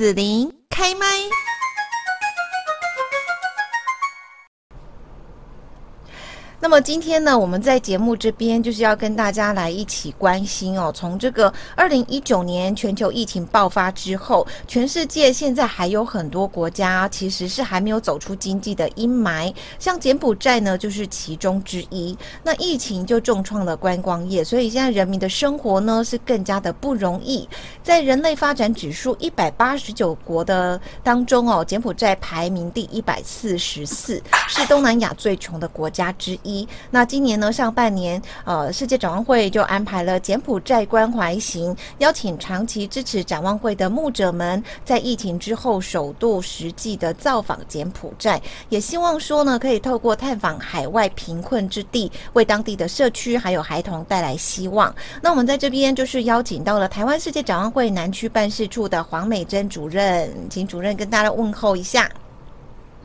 子琳开麦。那么今天呢，我们在节目这边就是要跟大家来一起关心哦。从这个二零一九年全球疫情爆发之后，全世界现在还有很多国家其实是还没有走出经济的阴霾，像柬埔寨呢就是其中之一。那疫情就重创了观光业，所以现在人民的生活呢是更加的不容易。在人类发展指数一百八十九国的当中哦，柬埔寨排名第一百四十四，是东南亚最穷的国家之一。那今年呢，上半年，呃，世界展望会就安排了柬埔寨关怀行，邀请长期支持展望会的牧者们，在疫情之后首度实际的造访柬埔寨，也希望说呢，可以透过探访海外贫困之地，为当地的社区还有孩童带来希望。那我们在这边就是邀请到了台湾世界展望会南区办事处的黄美珍主任，请主任跟大家问候一下。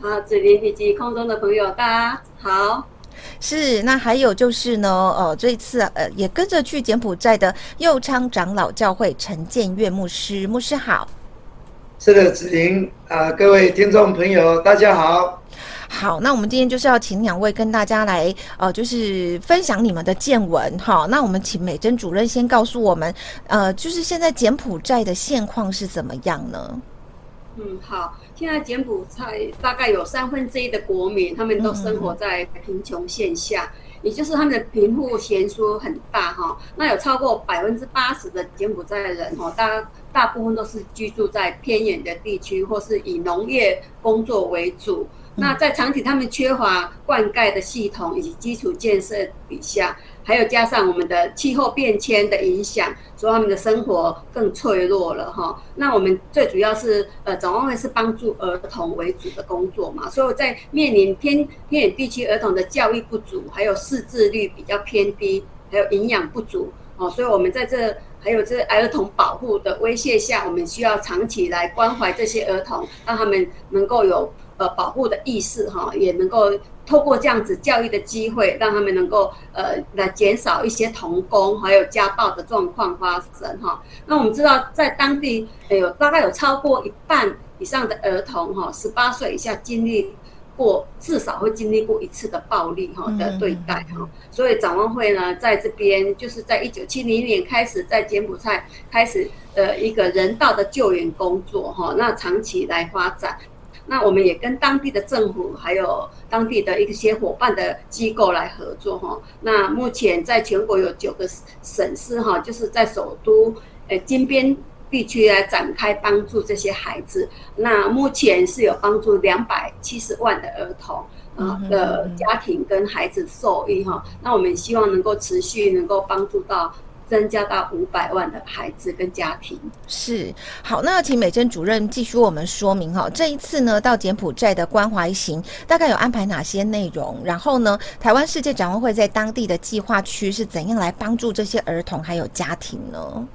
好，这里以及空中的朋友，大家好。是，那还有就是呢，呃，这一次呃也跟着去柬埔寨的右昌长老教会陈建岳牧师，牧师好。是的，子玲啊，各位听众朋友，大家好。好，那我们今天就是要请两位跟大家来，呃，就是分享你们的见闻哈。那我们请美珍主任先告诉我们，呃，就是现在柬埔寨的现况是怎么样呢？嗯，好。现在柬埔寨大概有三分之一的国民，他们都生活在贫穷线下，也就是他们的贫富悬殊很大哈。那有超过百分之八十的柬埔寨人哈，大大部分都是居住在偏远的地区，或是以农业工作为主。那在长期他们缺乏灌溉的系统以及基础建设底下，还有加上我们的气候变迁的影响，所以他们的生活更脆弱了哈。那我们最主要是呃，展望会是帮助儿童为主的工作嘛，所以在面临偏偏远地区儿童的教育不足，还有识字率比较偏低，还有营养不足哦，所以我们在这还有这儿童保护的威胁下，我们需要长期来关怀这些儿童，让他们能够有。呃，保护的意识哈，也能够透过这样子教育的机会，让他们能够呃来减少一些童工还有家暴的状况发生哈。那我们知道，在当地有大概有超过一半以上的儿童哈，十八岁以下经历过至少会经历过一次的暴力哈的对待哈。所以展望会呢，在这边就是在一九七零年开始在柬埔寨开始呃一个人道的救援工作哈，那长期来发展。那我们也跟当地的政府，还有当地的一些伙伴的机构来合作哈。那目前在全国有九个省市哈，就是在首都呃金边地区来展开帮助这些孩子。那目前是有帮助两百七十万的儿童啊的家庭跟孩子受益哈。那我们希望能够持续能够帮助到。增加到五百万的孩子跟家庭是好，那请美珍主任继续我们说明哈。这一次呢，到柬埔寨的关怀行大概有安排哪些内容？然后呢，台湾世界展望会在当地的计划区是怎样来帮助这些儿童还有家庭呢？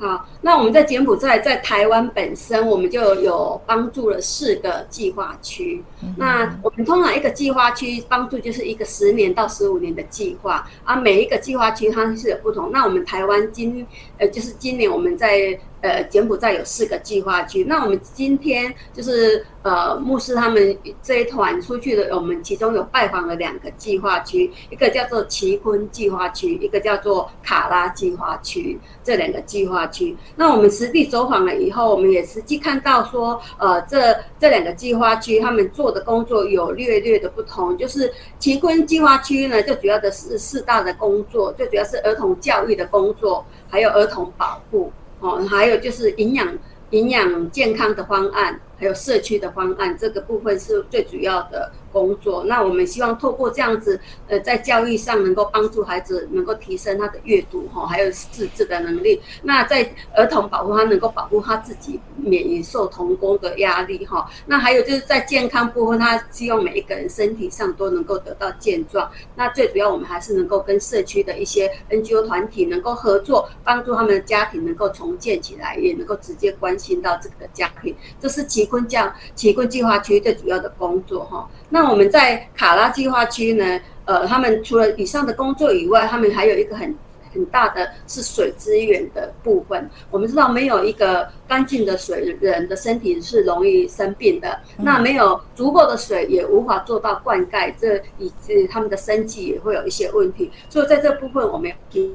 好，那我们在柬埔寨，在台湾本身，我们就有帮助了四个计划区。嗯、那我们通常一个计划区帮助就是一个十年到十五年的计划，啊，每一个计划区它是有不同。那我们台湾今呃，就是今年我们在。呃，柬埔寨有四个计划区。那我们今天就是呃，牧师他们这一团出去的，我们其中有拜访了两个计划区，一个叫做奇坤计划区，一个叫做卡拉计划区。这两个计划区，那我们实地走访了以后，我们也实际看到说，呃，这这两个计划区他们做的工作有略略的不同。就是奇坤计划区呢，最主要的是四大的工作，最主要是儿童教育的工作，还有儿童保护。哦，还有就是营养、营养健康的方案，还有社区的方案，这个部分是最主要的。工作，那我们希望透过这样子，呃，在教育上能够帮助孩子能够提升他的阅读哈，还有识字的能力。那在儿童保护他能够保护他自己，免于受童工的压力哈。那还有就是在健康部分，他希望每一个人身体上都能够得到健壮。那最主要我们还是能够跟社区的一些 NGO 团体能够合作，帮助他们的家庭能够重建起来，也能够直接关心到这个家庭。这是奇坤教奇坤计划区最主要的工作哈。那那我们在卡拉计划区呢，呃，他们除了以上的工作以外，他们还有一个很很大的是水资源的部分。我们知道，没有一个干净的水，人的身体是容易生病的。那没有足够的水，也无法做到灌溉，这以及他们的生计也会有一些问题。所以在这部分，我们提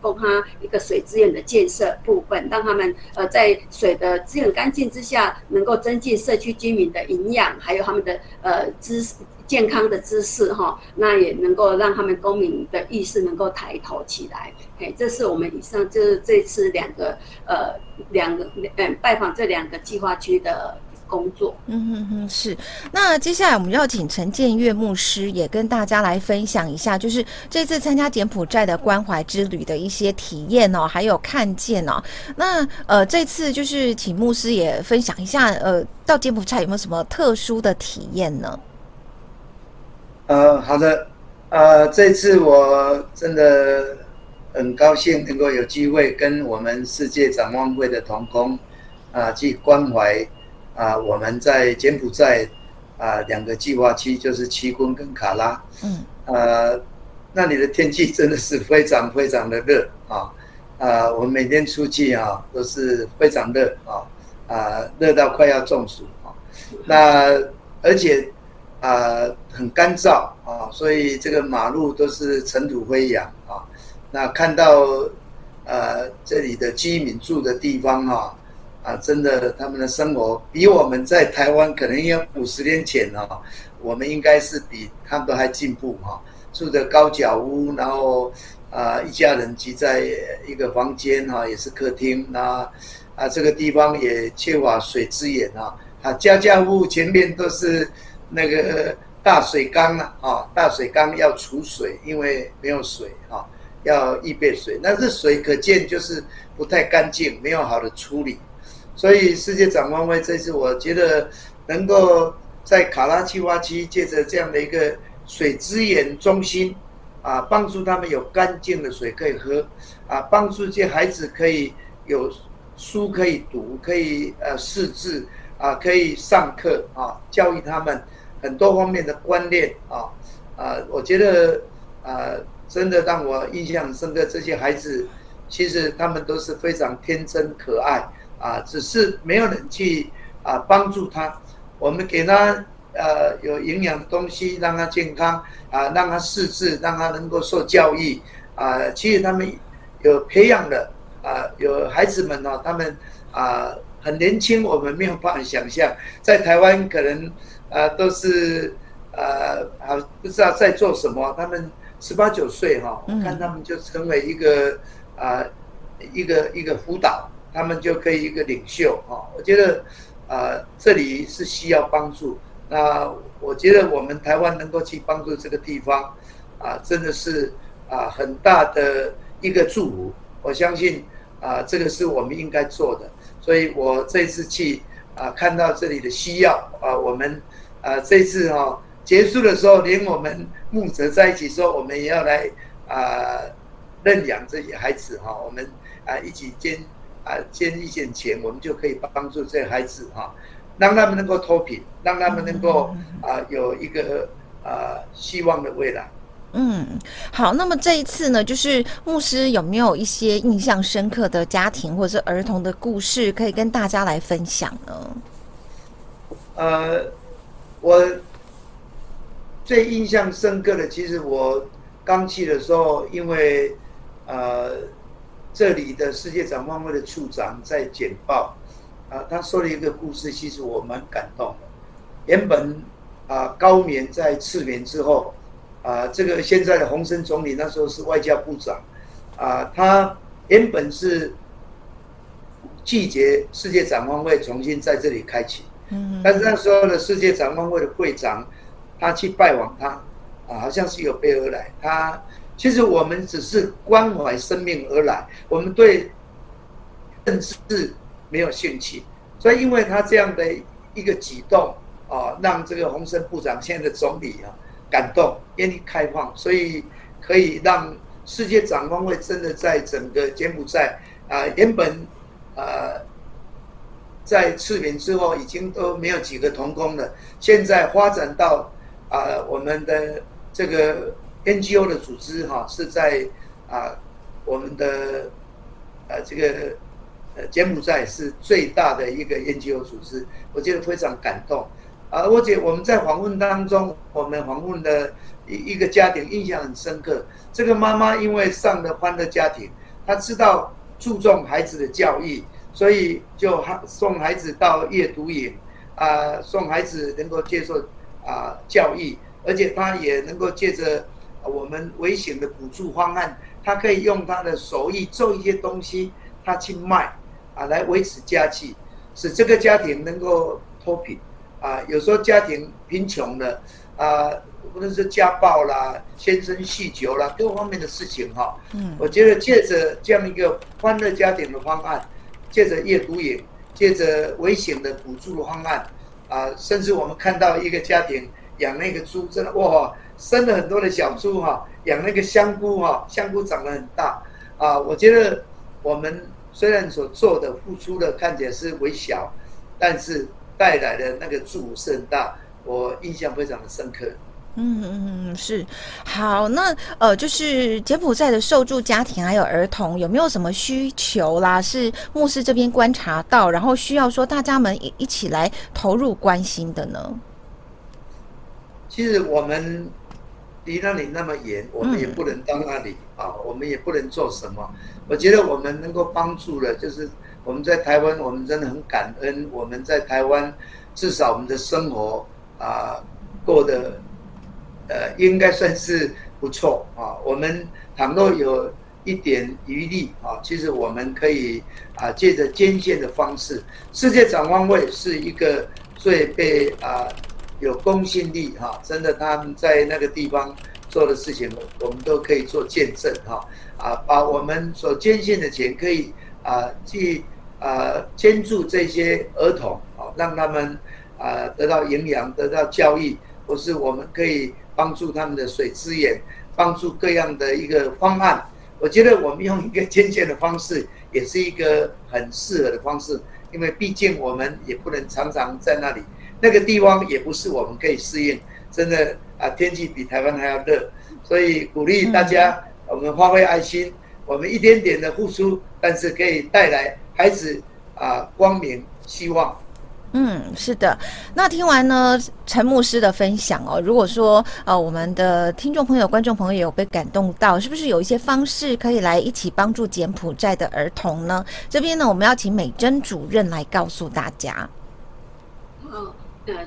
供他一个水资源的建设部分，让他们呃在水的资源干净之下，能够增进社区居民的营养，还有他们的呃知识。健康的知识哈，那也能够让他们公民的意识能够抬头起来。哎，这是我们以上就是这次两个呃两个嗯拜访这两个计划区的工作。嗯哼哼，是。那接下来我们要请陈建岳牧师也跟大家来分享一下，就是这次参加柬埔寨的关怀之旅的一些体验哦，还有看见哦。那呃，这次就是请牧师也分享一下，呃，到柬埔寨有没有什么特殊的体验呢？呃，好的，呃，这次我真的很高兴能够有机会跟我们世界展望会的同工啊、呃、去关怀啊、呃，我们在柬埔寨啊、呃、两个计划区，就是七坤跟卡拉，嗯，呃，那里的天气真的是非常非常的热啊，啊、呃，我们每天出去啊都是非常热啊，啊，热到快要中暑啊，那而且。啊、呃，很干燥啊，所以这个马路都是尘土飞扬啊。那看到呃这里的居民住的地方啊，啊，真的他们的生活比我们在台湾可能要五十年前啊，我们应该是比他们都还进步哈、住的高脚屋，然后啊一家人挤在一个房间哈、也是客厅。那啊这个地方也缺乏水资源啊，啊家家户户前面都是。那个大水缸啊，啊，大水缸要储水，因为没有水啊，要预备水。那这水可见就是不太干净，没有好的处理。所以世界展望会这次，我觉得能够在卡拉计划区借着这样的一个水资源中心啊，帮助他们有干净的水可以喝啊，帮助这些孩子可以有书可以读，可以呃识字啊，可以上课啊，教育他们。很多方面的观念啊啊，我觉得啊，真的让我印象深刻。这些孩子其实他们都是非常天真可爱啊，只是没有人去啊帮助他。我们给他呃有营养的东西，让他健康啊，让他识字，让他能够受教育啊。其实他们有培养的啊，有孩子们呢，他们啊很年轻，我们没有办法想象，在台湾可能。啊，都是呃，啊，不知道在做什么。他们十八九岁哈，我看他们就成为一个啊，一个一个辅导，他们就可以一个领袖啊。我觉得啊，这里是需要帮助。那我觉得我们台湾能够去帮助这个地方啊，真的是啊很大的一个祝福。我相信啊，这个是我们应该做的。所以我这次去啊，看到这里的需要啊，我们。啊，这次哈、哦、结束的时候，连我们牧者在一起说，我们也要来啊认养这些孩子哈、哦，我们啊一起捐啊捐一点钱，我们就可以帮助这些孩子哈、哦，让他们能够脱贫，让他们能够啊有一个啊希望的未来。嗯，好，那么这一次呢，就是牧师有没有一些印象深刻的家庭或者是儿童的故事，可以跟大家来分享呢？呃。我最印象深刻的，其实我刚去的时候，因为呃，这里的世界展望会的处长在简报啊，他说了一个故事，其实我蛮感动的。原本啊，高棉在赤棉之后啊，这个现在的洪森总理那时候是外交部长啊，他原本是拒绝世界展望会重新在这里开启。但是那时候的世界展望会的会长，他去拜访他，啊，好像是有备而来。他其实我们只是关怀生命而来，我们对政治没有兴趣。所以因为他这样的一个举动，啊，让这个洪森部长现在的总理啊感动，愿意开放，所以可以让世界展望会真的在整个柬埔寨啊，原本啊。在赤棉之后，已经都没有几个同工了。现在发展到啊、我们的这个 NGO 的组织哈、是在啊，我们的呃这个呃柬埔寨是最大的一个 NGO 组织，我觉得非常感动。啊，而且我们在访问当中，我们访问的一一个家庭印象很深刻。这个妈妈因为上了欢乐家庭，她知道注重孩子的教育，所以就送孩子到阅读营，啊，送孩子能够接受啊教育，而且她也能够借着我们危险的补助方案，他可以用他的手艺做一些东西，他去卖，啊，来维持家计，使这个家庭能够脱贫。啊，有时候家庭贫穷了，啊，无论是家暴啦、先生酗酒啦，各方面的事情哈。嗯，我觉得借着这样一个欢乐家庭的方案，借着夜读营，借着危险的补助的方案，啊，甚至我们看到一个家庭养那个猪，真的哇，生了很多的小猪哈，养那个香菇哈，香菇长得很大，啊，我觉得我们虽然所做的付出的看起来是微小，但是。带来的那个祝福是很大，我印象非常的深刻。嗯嗯嗯，是好。那呃，就是柬埔寨的受助家庭还有儿童，有没有什么需求啦？是牧师这边观察到，然后需要说大家们一一起来投入关心的呢？其实我们离那里那么远，我们也不能到那里、嗯、啊，我们也不能做什么。我觉得我们能够帮助的，就是。我们在台湾，我们真的很感恩。我们在台湾，至少我们的生活啊过得呃应该算是不错啊。我们倘若有一点余力啊，其实我们可以啊借着捐献的方式，世界展望会是一个最被啊有公信力哈，真的他们在那个地方做的事情，我们都可以做见证哈啊，把我们所捐献的钱可以。啊，去啊，捐助这些儿童啊，让他们啊得到营养，得到教育，或是我们可以帮助他们的水资源，帮助各样的一个方案。我觉得我们用一个捐献的方式，也是一个很适合的方式，因为毕竟我们也不能常常在那里，那个地方也不是我们可以适应。真的啊，天气比台湾还要热，所以鼓励大家，我们发挥爱心。我们一点点的付出，但是可以带来孩子啊光明希望。嗯，是的。那听完呢陈牧师的分享哦，如果说呃我们的听众朋友、观众朋友有被感动到，是不是有一些方式可以来一起帮助柬埔寨的儿童呢？这边呢，我们要请美珍主任来告诉大家。好，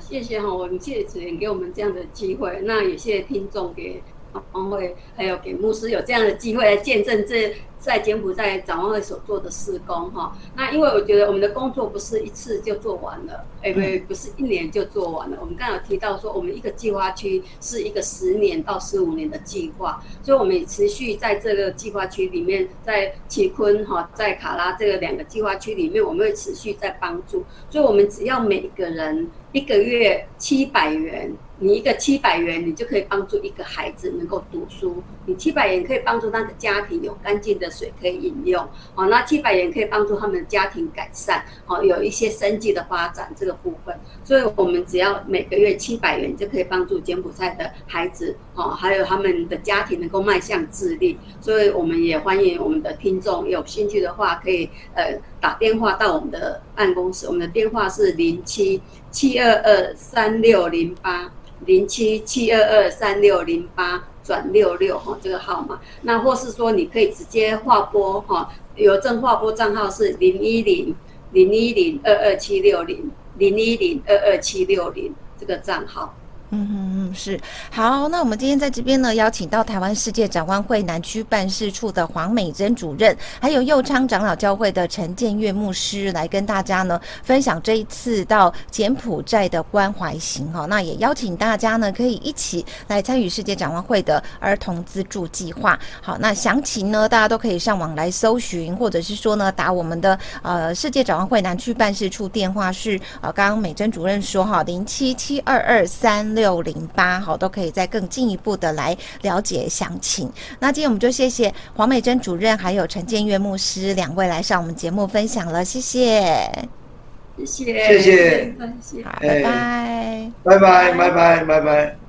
谢谢哈，我们谢谢主任给我们这样的机会，那也谢谢听众给。展望会还有给牧师有这样的机会来见证这在柬埔寨展望会所做的事工哈。那因为我觉得我们的工作不是一次就做完了，哎不不是一年就做完了。我们刚刚有提到说，我们一个计划区是一个十年到十五年的计划，所以我们也持续在这个计划区里面，在奇坤哈，在卡拉这个两个计划区里面，我们会持续在帮助。所以我们只要每个人一个月七百元。你一个七百元，你就可以帮助一个孩子能够读书。你七百元可以帮助他的家庭有干净的水可以饮用。哦，那七百元可以帮助他们家庭改善，哦，有一些生计的发展这个部分。所以，我们只要每个月七百元就可以帮助柬埔寨的孩子，哦，还有他们的家庭能够迈向自立。所以，我们也欢迎我们的听众有兴趣的话，可以呃打电话到我们的办公室。我们的电话是零七七二二三六零八。零七七二二三六零八转六六哈，这个号码。那或是说，你可以直接划拨哈，邮政划拨账号是零一零零一零二二七六零零一零二二七六零这个账号。嗯嗯嗯，是好。那我们今天在这边呢，邀请到台湾世界展望会南区办事处的黄美珍主任，还有右昌长老教会的陈建岳牧师来跟大家呢分享这一次到柬埔寨的关怀行哈。那也邀请大家呢可以一起来参与世界展望会的儿童资助计划。好，那详情呢大家都可以上网来搜寻，或者是说呢打我们的呃世界展望会南区办事处电话是呃刚刚美珍主任说哈零七七二二三六。六零八好，都可以再更进一步的来了解详情。那今天我们就谢谢黄美珍主任还有陈建岳牧师两位来上我们节目分享了，谢谢，谢谢，谢谢，好，拜拜，拜拜，拜拜，拜拜。